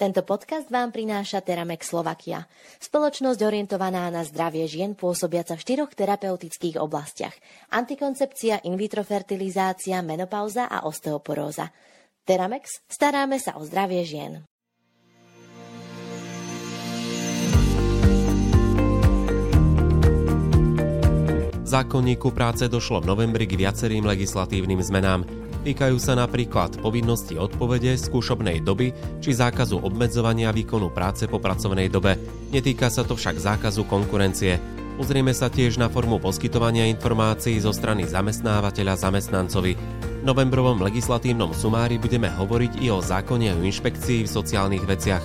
Tento podcast vám prináša Teramex Slovakia, spoločnosť orientovaná na zdravie žien pôsobiaca v štyroch terapeutických oblastiach. Antikoncepcia, in vitro fertilizácia, menopauza a osteoporóza. Teramex, staráme sa o zdravie žien. zákonníku práce došlo v novembri k viacerým legislatívnym zmenám. Týkajú sa napríklad povinnosti odpovede, skúšobnej doby či zákazu obmedzovania výkonu práce po pracovnej dobe. Netýka sa to však zákazu konkurencie. Pozrieme sa tiež na formu poskytovania informácií zo strany zamestnávateľa zamestnancovi. V novembrovom legislatívnom sumári budeme hovoriť i o zákone o inšpekcii v sociálnych veciach.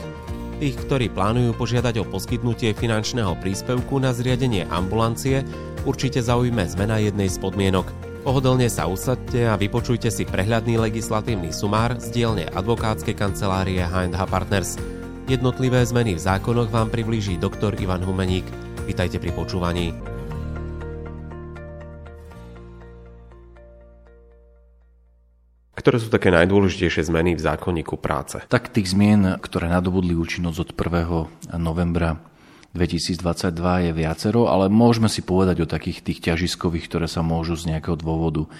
Tých, ktorí plánujú požiadať o poskytnutie finančného príspevku na zriadenie ambulancie, určite zaujme zmena jednej z podmienok. Pohodlne sa usadte a vypočujte si prehľadný legislatívny sumár z dielne advokátskej kancelárie H&H Partners. Jednotlivé zmeny v zákonoch vám priblíži doktor Ivan Humeník. Vítajte pri počúvaní. Ktoré sú také najdôležitejšie zmeny v zákonníku práce? Tak tých zmien, ktoré nadobudli účinnosť od 1. novembra 2022 je viacero, ale môžeme si povedať o takých tých ťažiskových, ktoré sa môžu z nejakého dôvodu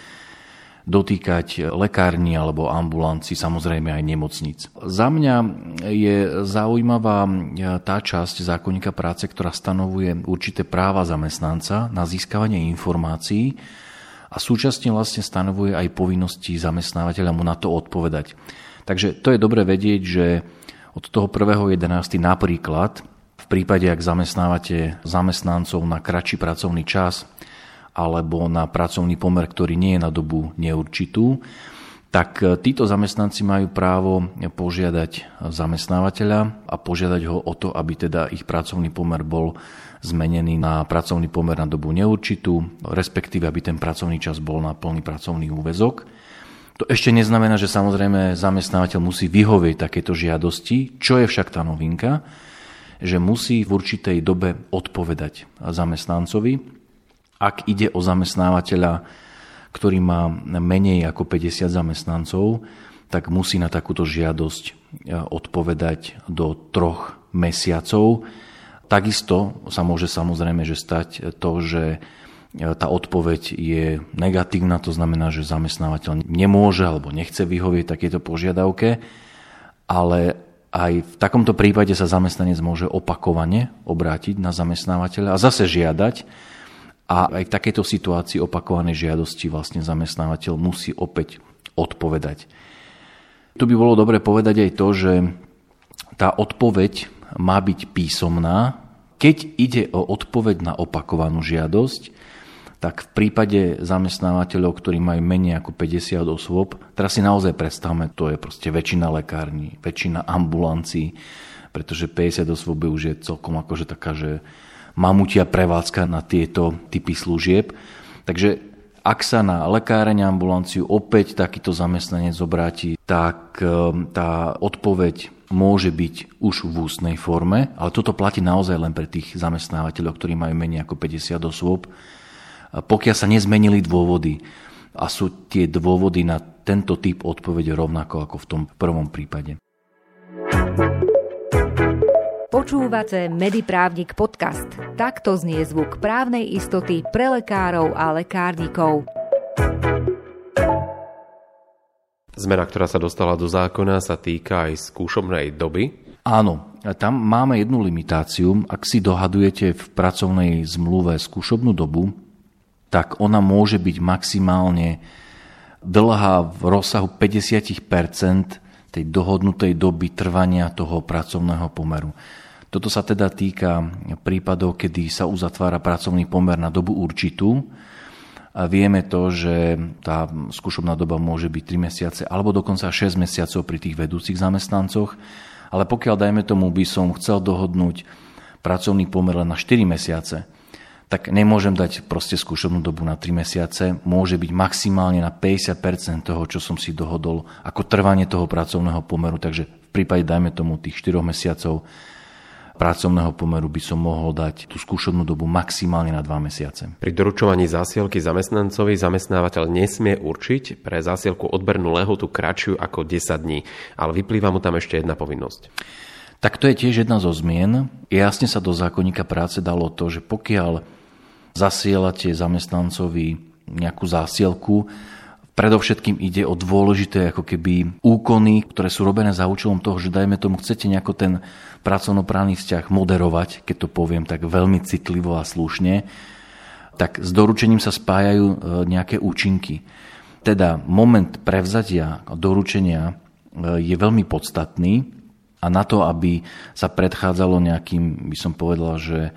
dotýkať lekárni alebo ambulanci, samozrejme aj nemocnic. Za mňa je zaujímavá tá časť zákonníka práce, ktorá stanovuje určité práva zamestnanca na získavanie informácií a súčasne vlastne stanovuje aj povinnosti zamestnávateľa mu na to odpovedať. Takže to je dobre vedieť, že od toho 1.11. napríklad v prípade, ak zamestnávate zamestnancov na kratší pracovný čas alebo na pracovný pomer, ktorý nie je na dobu neurčitú, tak e, títo zamestnanci majú právo požiadať zamestnávateľa a požiadať ho o to, aby teda ich pracovný pomer bol zmenený na pracovný pomer na dobu neurčitú, respektíve aby ten pracovný čas bol na plný pracovný úvezok. To ešte neznamená, že samozrejme zamestnávateľ musí vyhovieť takéto žiadosti, čo je však tá novinka, že musí v určitej dobe odpovedať zamestnancovi. Ak ide o zamestnávateľa, ktorý má menej ako 50 zamestnancov, tak musí na takúto žiadosť e, odpovedať do troch mesiacov. Takisto sa môže samozrejme že stať to, že e, tá odpoveď je negatívna, to znamená, že zamestnávateľ nemôže alebo nechce vyhovieť takéto požiadavke, ale aj v takomto prípade sa zamestnanec môže opakovane obrátiť na zamestnávateľa a zase žiadať. A aj v takejto situácii opakovanej žiadosti vlastne zamestnávateľ musí opäť odpovedať. Tu by bolo dobre povedať aj to, že tá odpoveď má byť písomná. Keď ide o odpoveď na opakovanú žiadosť, tak v prípade zamestnávateľov, ktorí majú menej ako 50 osôb, teraz si naozaj predstavme, to je proste väčšina lekární, väčšina ambulancií, pretože 50 osôb už je celkom akože taká, že mamutia prevádzka na tieto typy služieb. Takže ak sa na lekáreň ambulanciu opäť takýto zamestnanec obráti, tak ehm, tá odpoveď môže byť už v ústnej forme, ale toto platí naozaj len pre tých zamestnávateľov, ktorí majú menej ako 50 osôb pokiaľ sa nezmenili dôvody. A sú tie dôvody na tento typ odpovede rovnako ako v tom prvom prípade. Počúvate Mediprávnik podcast. Takto znie zvuk právnej istoty pre lekárov a lekárnikov. Zmena, ktorá sa dostala do zákona, sa týka aj skúšobnej doby. Áno, tam máme jednu limitáciu. Ak si dohadujete v pracovnej zmluve skúšobnú dobu, tak ona môže byť maximálne dlhá v rozsahu 50 tej dohodnutej doby trvania toho pracovného pomeru. Toto sa teda týka prípadov, kedy sa uzatvára pracovný pomer na dobu určitú. A vieme to, že tá skúšobná doba môže byť 3 mesiace alebo dokonca 6 mesiacov pri tých vedúcich zamestnancoch. Ale pokiaľ, dajme tomu, by som chcel dohodnúť pracovný pomer len na 4 mesiace, tak nemôžem dať proste skúšobnú dobu na 3 mesiace. Môže byť maximálne na 50% toho, čo som si dohodol ako trvanie toho pracovného pomeru. Takže v prípade, dajme tomu, tých 4 mesiacov pracovného pomeru by som mohol dať tú skúšobnú dobu maximálne na dva mesiace. Pri doručovaní zásielky zamestnancovi zamestnávateľ nesmie určiť pre zásielku odbernú lehotu kratšiu ako 10 dní, ale vyplýva mu tam ešte jedna povinnosť. Tak to je tiež jedna zo zmien. Jasne sa do zákonníka práce dalo to, že pokiaľ zasielate zamestnancovi nejakú zásielku, Predovšetkým ide o dôležité ako keby úkony, ktoré sú robené za účelom toho, že dajme tomu, chcete nejako ten pracovnoprávny vzťah moderovať, keď to poviem tak veľmi citlivo a slušne, tak s doručením sa spájajú e, nejaké účinky. Teda moment prevzatia doručenia e, je veľmi podstatný a na to, aby sa predchádzalo nejakým, by som povedal, že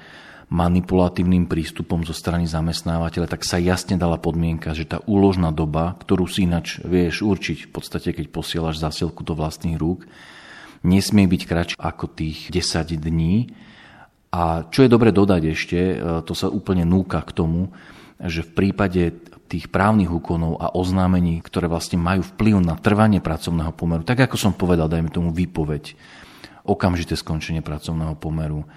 manipulatívnym prístupom zo strany zamestnávateľa, tak sa jasne dala podmienka, že tá úložná doba, ktorú si ináč vieš určiť v podstate, keď posielaš zásielku do vlastných rúk, nesmie byť kratšie ako tých 10 dní. A čo je dobre dodať ešte, e, to sa úplne núka k tomu, že v prípade tých právnych úkonov a oznámení, ktoré vlastne majú vplyv na trvanie pracovného pomeru, tak ako som povedal, dajme tomu výpoveď, okamžité skončenie pracovného pomeru,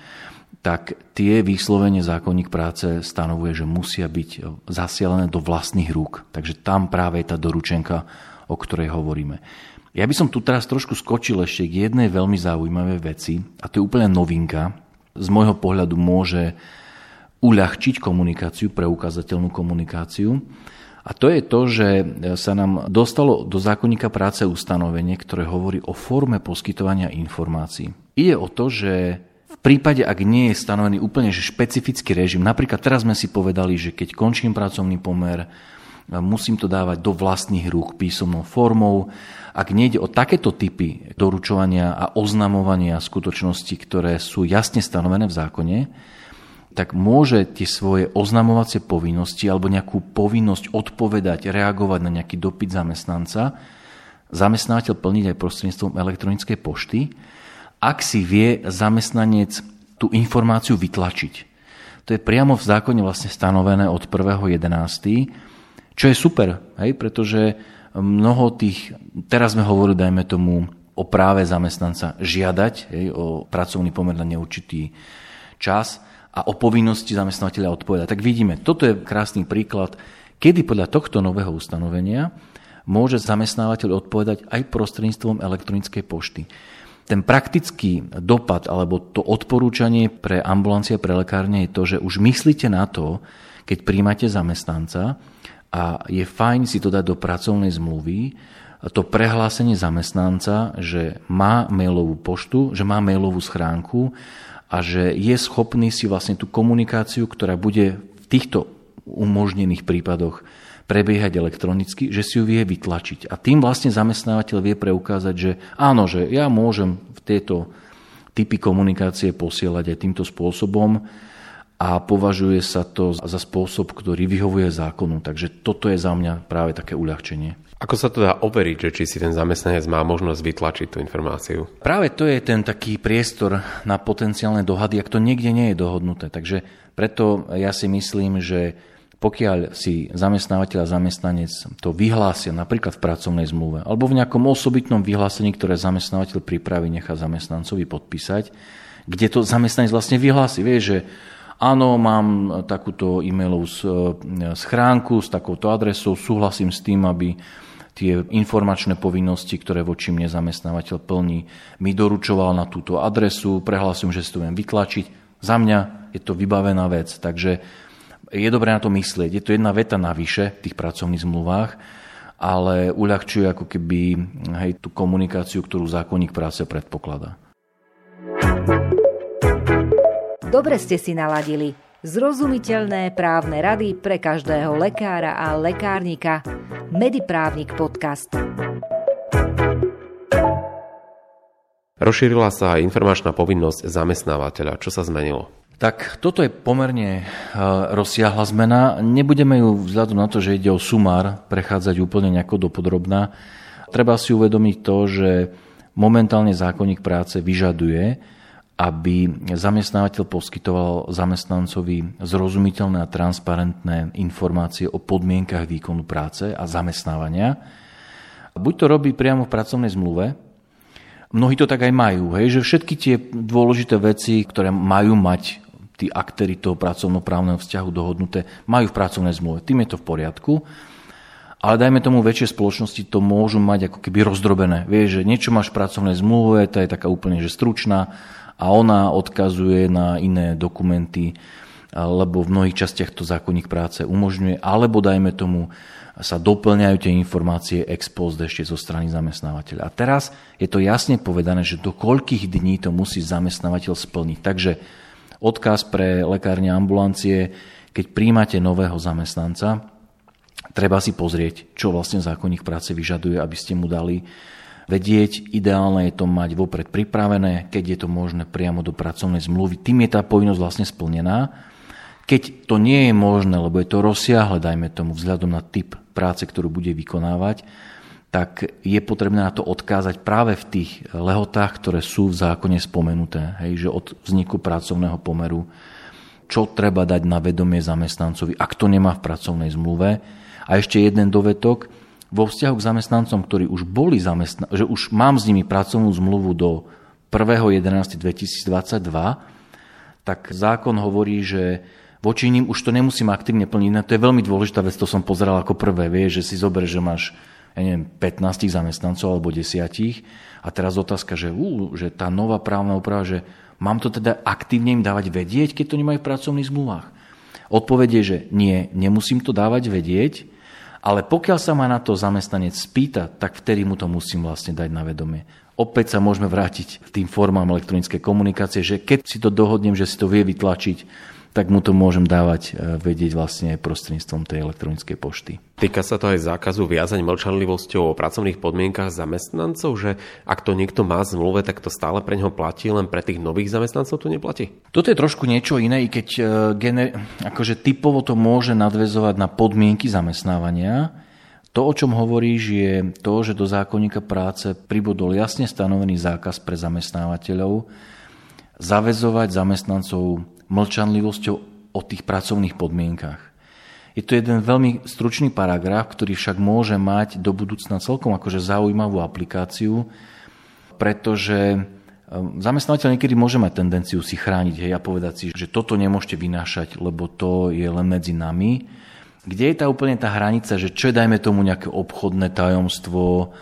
tak tie výslovene zákonník práce stanovuje, že musia byť zasialené do vlastných rúk. Takže tam práve je tá doručenka, o ktorej hovoríme. Ja by som tu teraz trošku skočil ešte k jednej veľmi zaujímavej veci, a to je úplne novinka. Z môjho pohľadu môže uľahčiť komunikáciu, preukázateľnú komunikáciu. A to je to, že sa nám dostalo do zákonníka práce ustanovenie, ktoré hovorí o forme poskytovania informácií. Ide o to, že prípade, ak nie je stanovený úplne že špecifický režim, napríklad teraz sme si povedali, že keď končím pracovný pomer, musím to dávať do vlastných rúk písomnou formou. Ak nejde o takéto typy doručovania a oznamovania skutočnosti, ktoré sú jasne stanovené v zákone, tak môže tie svoje oznamovacie povinnosti alebo nejakú povinnosť odpovedať, reagovať na nejaký dopyt zamestnanca, zamestnávateľ plniť aj prostredníctvom elektronickej pošty ak si vie zamestnanec tú informáciu vytlačiť. To je priamo v zákone vlastne stanovené od 1.11., čo je super, hej, pretože mnoho tých, teraz sme hovorili, dajme tomu, o práve zamestnanca žiadať hej, o pracovný pomer na neurčitý čas a o povinnosti zamestnávateľa odpovedať. Tak vidíme, toto je krásny príklad, kedy podľa tohto nového ustanovenia môže zamestnávateľ odpovedať aj prostredníctvom elektronickej pošty. Ten praktický dopad alebo to odporúčanie pre ambulancie pre lekárne je to, že už myslíte na to, keď príjmate zamestnanca a je fajn si to dať do pracovnej zmluvy, to prehlásenie zamestnanca, že má mailovú poštu, že má mailovú schránku a že je schopný si vlastne tú komunikáciu, ktorá bude v týchto umožnených prípadoch prebiehať elektronicky, že si ju vie vytlačiť. A tým vlastne zamestnávateľ vie preukázať, že áno, že ja môžem v tieto typy komunikácie posielať aj týmto spôsobom a považuje sa to za spôsob, ktorý vyhovuje zákonu. Takže toto je za mňa práve také uľahčenie. Ako sa to dá overiť, že či si ten zamestnanec má možnosť vytlačiť tú informáciu? Práve to je ten taký priestor na potenciálne dohady, ak to niekde nie je dohodnuté. Takže preto ja si myslím, že pokiaľ si zamestnávateľ a zamestnanec to vyhlásia napríklad v pracovnej zmluve alebo v nejakom osobitnom vyhlásení, ktoré zamestnávateľ pripraví, nechá zamestnancovi podpísať, kde to zamestnanec vlastne vyhlási. Vie, že áno, mám takúto e-mailovú e, schránku s takouto adresou, súhlasím s tým, aby tie informačné povinnosti, ktoré voči mne zamestnávateľ plní, mi doručoval na túto adresu, prehlasujem, že si to viem vytlačiť. Za mňa je to vybavená vec. Takže je dobré na to myslieť. Je to jedna veta navyše v tých pracovných zmluvách, ale uľahčuje ako keby hej, tú komunikáciu, ktorú zákonník práce predpokladá. Dobre ste si naladili. Zrozumiteľné právne rady pre každého lekára a lekárnika. Mediprávnik podcast. Rozšírila sa informačná povinnosť zamestnávateľa. Čo sa zmenilo? Tak toto je pomerne e, rozsiahla zmena. Nebudeme ju vzhľadom na to, že ide o sumár, prechádzať úplne nejako dopodrobná. Treba si uvedomiť to, že momentálne zákonník práce vyžaduje, aby zamestnávateľ poskytoval zamestnancovi zrozumiteľné a transparentné informácie o podmienkach výkonu práce a zamestnávania. Buď to robí priamo v pracovnej zmluve, Mnohí to tak aj majú, hej, že všetky tie dôležité veci, ktoré majú mať tí aktéry toho pracovnoprávneho vzťahu dohodnuté, majú v pracovnej zmluve. Tým je to v poriadku. Ale dajme tomu väčšie spoločnosti to môžu mať ako keby rozdrobené. Vieš, že niečo máš v pracovnej zmluve, tá je taká úplne že stručná a ona odkazuje na iné dokumenty, lebo v mnohých častiach to zákonník práce umožňuje, alebo dajme tomu sa doplňajú tie informácie ex post ešte zo strany zamestnávateľa. A teraz je to jasne povedané, že do koľkých dní to musí zamestnávateľ splniť. Takže odkaz pre lekárne ambulancie, keď príjmate nového zamestnanca, treba si pozrieť, čo vlastne zákonník práce vyžaduje, aby ste mu dali vedieť. Ideálne je to mať vopred pripravené, keď je to možné priamo do pracovnej zmluvy. Tým je tá povinnosť vlastne splnená. Keď to nie je možné, lebo je to rozsiahle, dajme tomu, vzhľadom na typ práce, ktorú bude vykonávať, tak je potrebné na to odkázať práve v tých lehotách, ktoré sú v zákone spomenuté. Hej, že od vzniku pracovného pomeru, čo treba dať na vedomie zamestnancovi, ak to nemá v pracovnej zmluve. A ešte jeden dovetok, vo vzťahu k zamestnancom, ktorí už boli zamestnaní, že už mám s nimi pracovnú zmluvu do 1.11.2022, tak zákon hovorí, že voči ním už to nemusím aktívne plniť. No to je veľmi dôležitá vec, to som pozeral ako prvé. Vieš, že si zober, že máš ja neviem, 15 zamestnancov alebo 10 a teraz otázka, že, ú, že tá nová právna úprava, že mám to teda aktívne im dávať vedieť, keď to nemajú v pracovných zmluvách. Odpovedie, že nie, nemusím to dávať vedieť, ale pokiaľ sa ma na to zamestnanec spýta, tak vtedy mu to musím vlastne dať na vedomie. Opäť sa môžeme vrátiť k tým formám elektronickej komunikácie, že keď si to dohodnem, že si to vie vytlačiť, tak mu to môžem dávať e, vedieť vlastne prostredníctvom tej elektronickej pošty. Týka sa to aj zákazu viazaň mlčanlivosťou o pracovných podmienkach zamestnancov, že ak to niekto má zmluve, tak to stále pre neho platí, len pre tých nových zamestnancov to neplatí? Toto je trošku niečo iné, i keď e, gener- akože typovo to môže nadvezovať na podmienky zamestnávania. To, o čom hovoríš, je to, že do zákonníka práce pribudol jasne stanovený zákaz pre zamestnávateľov zavezovať zamestnancov mlčanlivosťou o tých pracovných podmienkach. Je to jeden veľmi stručný paragraf, ktorý však môže mať do budúcna celkom akože zaujímavú aplikáciu, pretože ehm, zamestnávateľ niekedy môže mať tendenciu si chrániť hej, a povedať si, že toto nemôžete vynášať, lebo to je len medzi nami. Kde je tá úplne tá hranica, že čo je dajme tomu nejaké obchodné tajomstvo,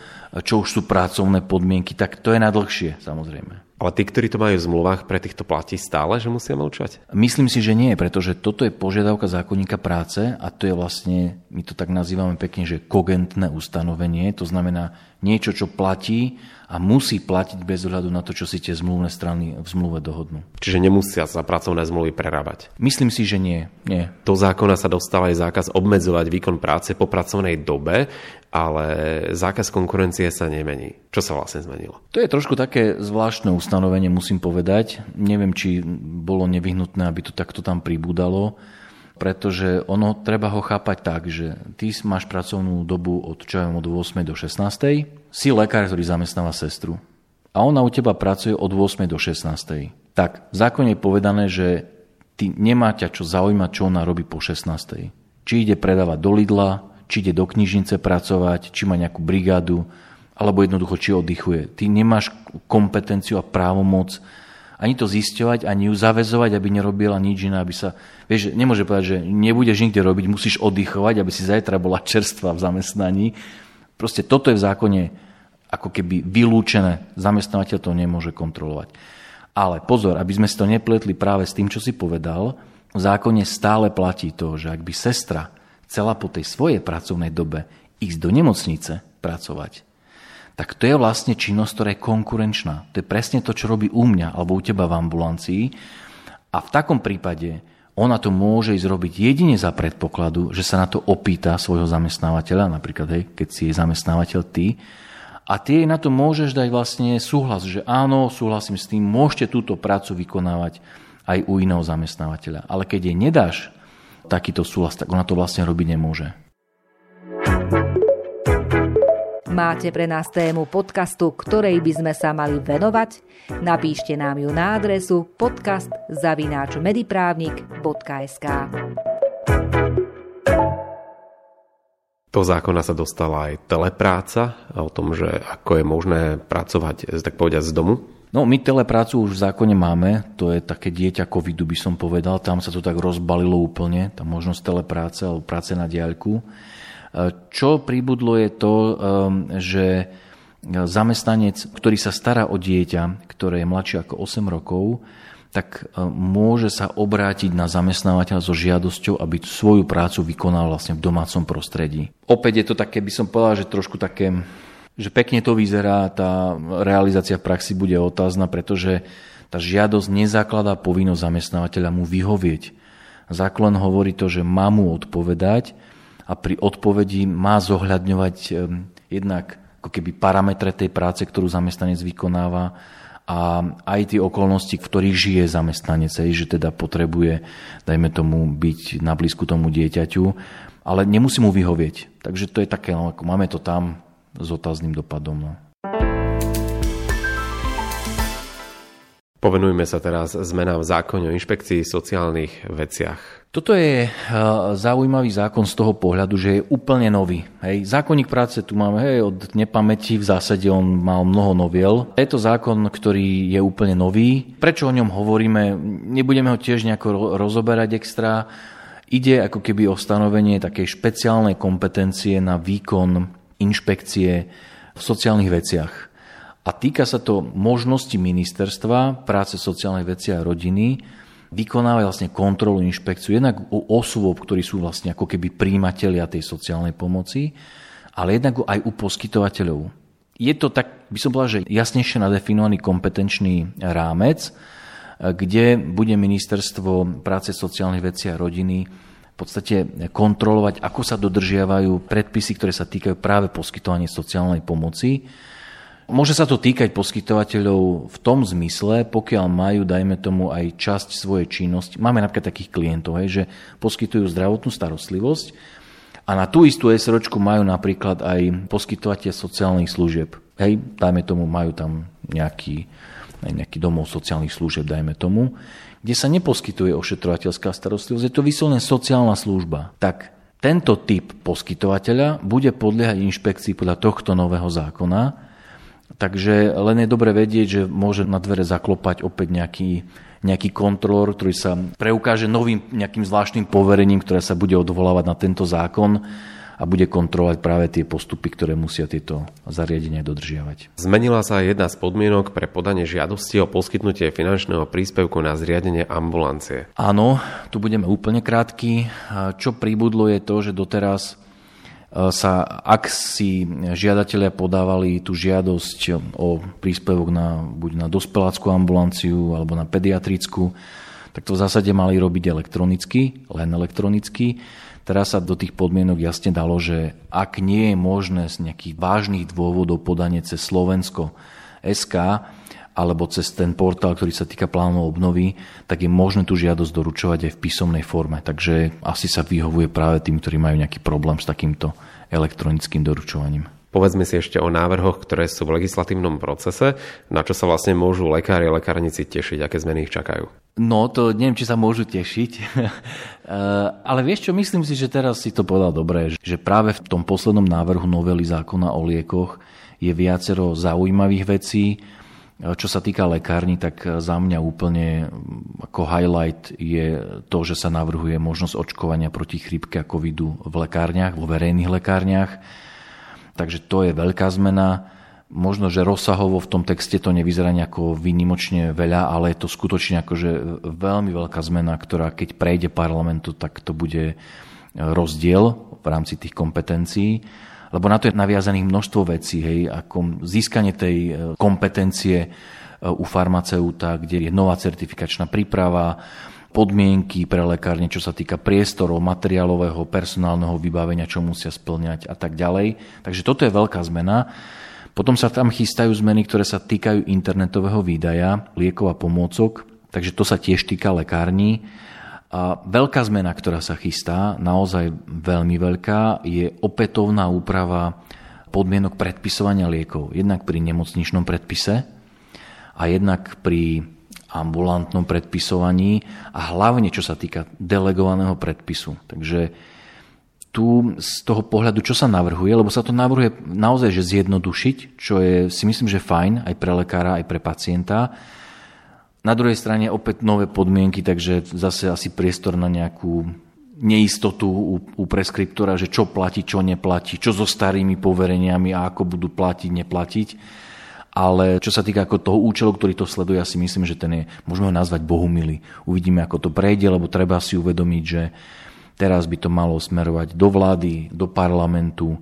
čo už sú pracovné podmienky, tak to je na dlhšie samozrejme. Ale tí, ktorí to majú v zmluvách, pre týchto platí stále, že musia mlčať? Myslím si, že nie, pretože toto je požiadavka zákonníka práce a to je vlastne, my to tak nazývame pekne, že kogentné ustanovenie, to znamená niečo, čo platí a musí platiť bez ohľadu na to, čo si tie zmluvné strany v zmluve dohodnú. Čiže nemusia sa pracovné zmluvy prerábať? Myslím si, že nie. nie. Do zákona sa dostáva aj zákaz obmedzovať výkon práce po pracovnej dobe, ale zákaz konkurencie sa nemení. Čo sa vlastne zmenilo? To je trošku také zvláštne ustanovenie, musím povedať. Neviem, či bolo nevyhnutné, aby to takto tam pribúdalo pretože ono treba ho chápať tak, že ty máš pracovnú dobu od, čo od 8. do 16. Si lekár, ktorý zamestnáva sestru a ona u teba pracuje od 8. do 16. Tak v zákone je povedané, že ty nemá ťa čo zaujímať, čo ona robí po 16. Či ide predávať do Lidla, či ide do knižnice pracovať, či má nejakú brigádu, alebo jednoducho či oddychuje. Ty nemáš kompetenciu a právomoc ani to zisťovať, ani ju zavezovať, aby nerobila nič iné, aby sa... Vieš, nemôže povedať, že nebudeš nikde robiť, musíš oddychovať, aby si zajtra bola čerstva v zamestnaní. Proste toto je v zákone ako keby vylúčené. Zamestnávateľ to nemôže kontrolovať. Ale pozor, aby sme si to nepletli práve s tým, čo si povedal, v zákone stále platí to, že ak by sestra chcela po tej svojej pracovnej dobe ísť do nemocnice pracovať, tak to je vlastne činnosť, ktorá je konkurenčná. To je presne to, čo robí u mňa alebo u teba v ambulancii. A v takom prípade ona to môže ísť robiť jedine za predpokladu, že sa na to opýta svojho zamestnávateľa, napríklad hej, keď si je zamestnávateľ ty, a ty jej na to môžeš dať vlastne súhlas, že áno, súhlasím s tým, môžete túto prácu vykonávať aj u iného zamestnávateľa. Ale keď jej nedáš takýto súhlas, tak ona to vlastne robiť nemôže. Máte pre nás tému podcastu, ktorej by sme sa mali venovať? Napíšte nám ju na adresu podcast.mediprávnik.sk Do zákona sa dostala aj telepráca o tom, že ako je možné pracovať, tak povedať, z domu. No, my teleprácu už v zákone máme, to je také dieťa covidu, by som povedal, tam sa to tak rozbalilo úplne, tá možnosť telepráce alebo práce na diaľku. Čo pribudlo je to, e, že zamestnanec, ktorý sa stará o dieťa, ktoré je mladšie ako 8 rokov, tak e, môže sa obrátiť na zamestnávateľa so žiadosťou, aby svoju prácu vykonal vlastne v domácom prostredí. Opäť je to také, by som povedal, že trošku také že pekne to vyzerá, tá realizácia v praxi bude otázna, pretože tá žiadosť nezakladá povinnosť zamestnávateľa mu vyhovieť. Zákon hovorí to, že má mu odpovedať a pri odpovedi má zohľadňovať jednak ako keby parametre tej práce, ktorú zamestnanec vykonáva a aj tie okolnosti, v ktorých žije zamestnanec, že teda potrebuje, dajme tomu, byť na blízku tomu dieťaťu, ale nemusí mu vyhovieť. Takže to je také, no, ako máme to tam, s otázným dopadom. No. Povenujme sa teraz zmenám v zákone o inšpekcii sociálnych veciach. Toto je uh, zaujímavý zákon z toho pohľadu, že je úplne nový. Hej. Zákonník práce tu máme hej, od nepamäti, v zásade on mal mnoho noviel. Je to zákon, ktorý je úplne nový. Prečo o ňom hovoríme? Nebudeme ho tiež nejako rozoberať extra. Ide ako keby o stanovenie takej špeciálnej kompetencie na výkon inšpekcie v sociálnych veciach. A týka sa to možnosti ministerstva práce sociálnej veci a rodiny vykonávať vlastne kontrolu, inšpekciu jednak u osôb, ktorí sú vlastne ako keby príjimatelia tej sociálnej pomoci, ale jednak aj u poskytovateľov. Je to tak, by som povedal, že jasnejšie nadefinovaný kompetenčný rámec, kde bude ministerstvo práce sociálnych vecí a rodiny podstate kontrolovať, ako sa dodržiavajú predpisy, ktoré sa týkajú práve poskytovania sociálnej pomoci. Môže sa to týkať poskytovateľov v tom zmysle, pokiaľ majú, dajme tomu, aj časť svojej činnosti. Máme napríklad takých klientov, hej, že poskytujú zdravotnú starostlivosť a na tú istú SROčku majú napríklad aj poskytovateľ sociálnych služieb. Hej, dajme tomu, majú tam nejaký, nejaký domov sociálnych služieb, dajme tomu kde sa neposkytuje ošetrovateľská starostlivosť, je to vyslovene sociálna služba, tak tento typ poskytovateľa bude podliehať inšpekcii podľa tohto nového zákona. Takže len je dobre vedieť, že môže na dvere zaklopať opäť nejaký, nejaký kontrolor, ktorý sa preukáže novým nejakým zvláštnym poverením, ktoré sa bude odvolávať na tento zákon a bude kontrolovať práve tie postupy, ktoré musia tieto zariadenia dodržiavať. Zmenila sa jedna z podmienok pre podanie žiadosti o poskytnutie finančného príspevku na zriadenie ambulancie. Áno, tu budeme úplne krátky. Čo pribudlo je to, že doteraz sa, ak si žiadatelia podávali tú žiadosť o príspevok na, buď na dospeláckú ambulanciu alebo na pediatrickú, tak to v zásade mali robiť elektronicky, len elektronicky. Teraz sa do tých podmienok jasne dalo, že ak nie je možné z nejakých vážnych dôvodov podanie cez Slovensko SK, alebo cez ten portál, ktorý sa týka plánov obnovy, tak je možné tú žiadosť doručovať aj v písomnej forme. Takže asi sa vyhovuje práve tým, ktorí majú nejaký problém s takýmto elektronickým doručovaním. Povedzme si ešte o návrhoch, ktoré sú v legislatívnom procese, na čo sa vlastne môžu lekári a lekárnici tešiť, aké zmeny ich čakajú. No, to neviem, či sa môžu tešiť. Eh, ale vieš čo, myslím si, že teraz si to povedal dobre, že práve v tom poslednom návrhu novely zákona o liekoch je viacero zaujímavých vecí. Eh, čo sa týka lekárni, tak za mňa úplne ako highlight je to, že sa navrhuje možnosť očkovania proti chrípke a covidu v lekárniach, vo verejných lekárniach Takže to je veľká zmena. Možno, že rozsahovo v tom texte to nevyzerá nejako výnimočne veľa, ale je to skutočne akože veľmi veľká zmena, ktorá keď prejde parlamentu, tak to bude rozdiel v rámci tých kompetencií. Lebo na to je naviazaných množstvo vecí, hej, ako získanie tej e, kompetencie e, u farmaceuta, kde je nová certifikačná príprava, podmienky pre lekárne, čo sa týka priestorov, materiálového, personálneho vybavenia, čo musia splňať a tak ďalej. Takže toto je veľká zmena. Potom sa tam chystajú zmeny, ktoré sa týkajú internetového výdaja, liekov a pomôcok, takže to sa tiež týka lekární. A veľká zmena, ktorá sa chystá, naozaj veľmi veľká, je opätovná úprava podmienok predpisovania liekov. Jednak pri nemocničnom predpise a jednak pri ambulantnom predpisovaní a hlavne čo sa týka delegovaného predpisu. Takže tu z toho pohľadu, čo sa navrhuje, lebo sa to navrhuje naozaj, že zjednodušiť, čo je si myslím, že fajn aj pre lekára, aj pre pacienta. Na druhej strane opäť nové podmienky, takže zase asi priestor na nejakú neistotu u, u preskriptora, že čo platí, čo neplatí, čo so starými povereniami a ako budú platiť, neplatiť. Ale čo sa týka ako toho účelu, ktorý to sleduje, ja si myslím, že ten je, môžeme ho nazvať bohumilý. Uvidíme, ako to prejde, lebo treba si uvedomiť, že teraz by to malo smerovať do vlády, do parlamentu,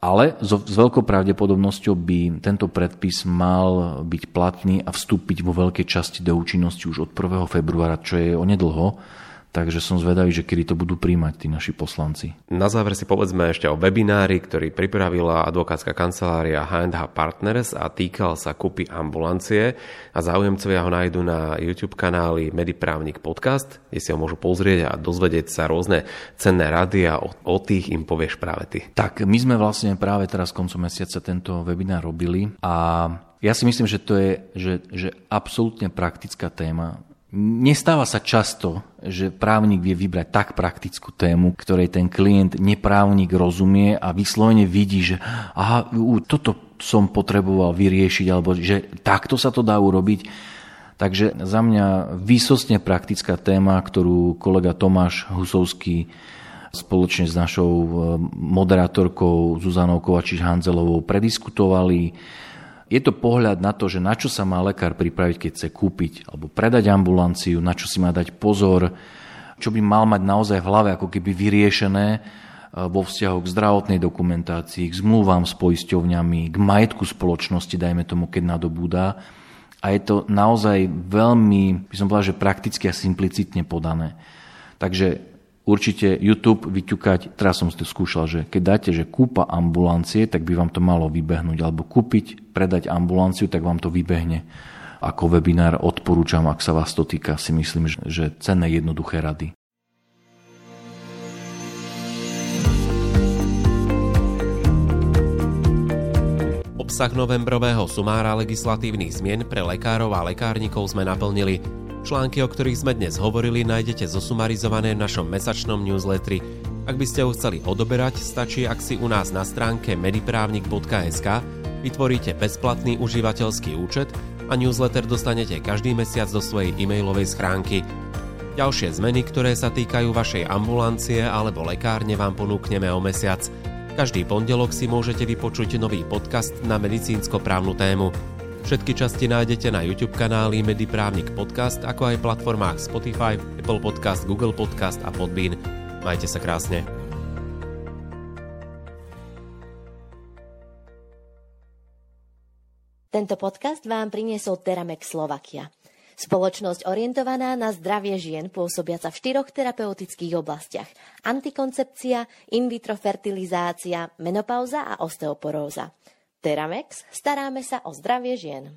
ale s veľkou pravdepodobnosťou by tento predpis mal byť platný a vstúpiť vo veľkej časti do účinnosti už od 1. februára, čo je onedlho. Takže som zvedavý, že kedy to budú príjmať tí naši poslanci. Na záver si povedzme ešte o webinári, ktorý pripravila advokátska kancelária H&H Partners a týkal sa kúpy ambulancie a záujemcovia ho nájdu na YouTube kanáli Mediprávnik podcast, kde si ho môžu pozrieť a dozvedieť sa rôzne cenné rady a o, o tých im povieš práve ty. Tak, my sme vlastne práve teraz koncom mesiaca tento webinár robili a ja si myslím, že to je že, že absolútne praktická téma Nestáva sa často, že právnik vie vybrať tak praktickú tému, ktorej ten klient neprávnik rozumie a vyslovene vidí, že aha, toto som potreboval vyriešiť, alebo že takto sa to dá urobiť. Takže za mňa výsostne praktická téma, ktorú kolega Tomáš Husovský spoločne s našou eh, moderátorkou Zuzanou Kovačiš-Hanzelovou prediskutovali je to pohľad na to, že na čo sa má lekár pripraviť, keď chce kúpiť alebo predať ambulanciu, na čo si má dať pozor, čo by mal mať naozaj v hlave ako keby vyriešené e, vo vzťahu k zdravotnej dokumentácii, k zmluvám s poisťovňami, k majetku spoločnosti, dajme tomu, keď nadobúda. A je to naozaj veľmi, by som povedal, že prakticky a simplicitne podané. Takže určite YouTube vyťukať, teraz som si to skúšal, že keď dáte, že kúpa ambulancie, tak by vám to malo vybehnúť, alebo kúpiť, predať ambulanciu, tak vám to vybehne. Ako webinár odporúčam, ak sa vás to týka, si myslím, že cenné jednoduché rady. Obsah novembrového sumára legislatívnych zmien pre lekárov a lekárnikov sme naplnili. Články, o ktorých sme dnes hovorili, nájdete zosumarizované v našom mesačnom newsletteri. Ak by ste ho chceli odoberať, stačí, ak si u nás na stránke mediprávnik.sk vytvoríte bezplatný užívateľský účet a newsletter dostanete každý mesiac do svojej e-mailovej schránky. Ďalšie zmeny, ktoré sa týkajú vašej ambulancie alebo lekárne vám ponúkneme o mesiac. Každý pondelok si môžete vypočuť nový podcast na medicínsko-právnu tému. Všetky časti nájdete na YouTube kanáli Mediprávnik Podcast, ako aj platformách Spotify, Apple Podcast, Google Podcast a Podbean. Majte sa krásne. Tento podcast vám priniesol Teramex Slovakia. Spoločnosť orientovaná na zdravie žien pôsobiaca v štyroch terapeutických oblastiach. Antikoncepcia, in vitro fertilizácia, menopauza a osteoporóza. Teramex, staráme sa o zdravie žien.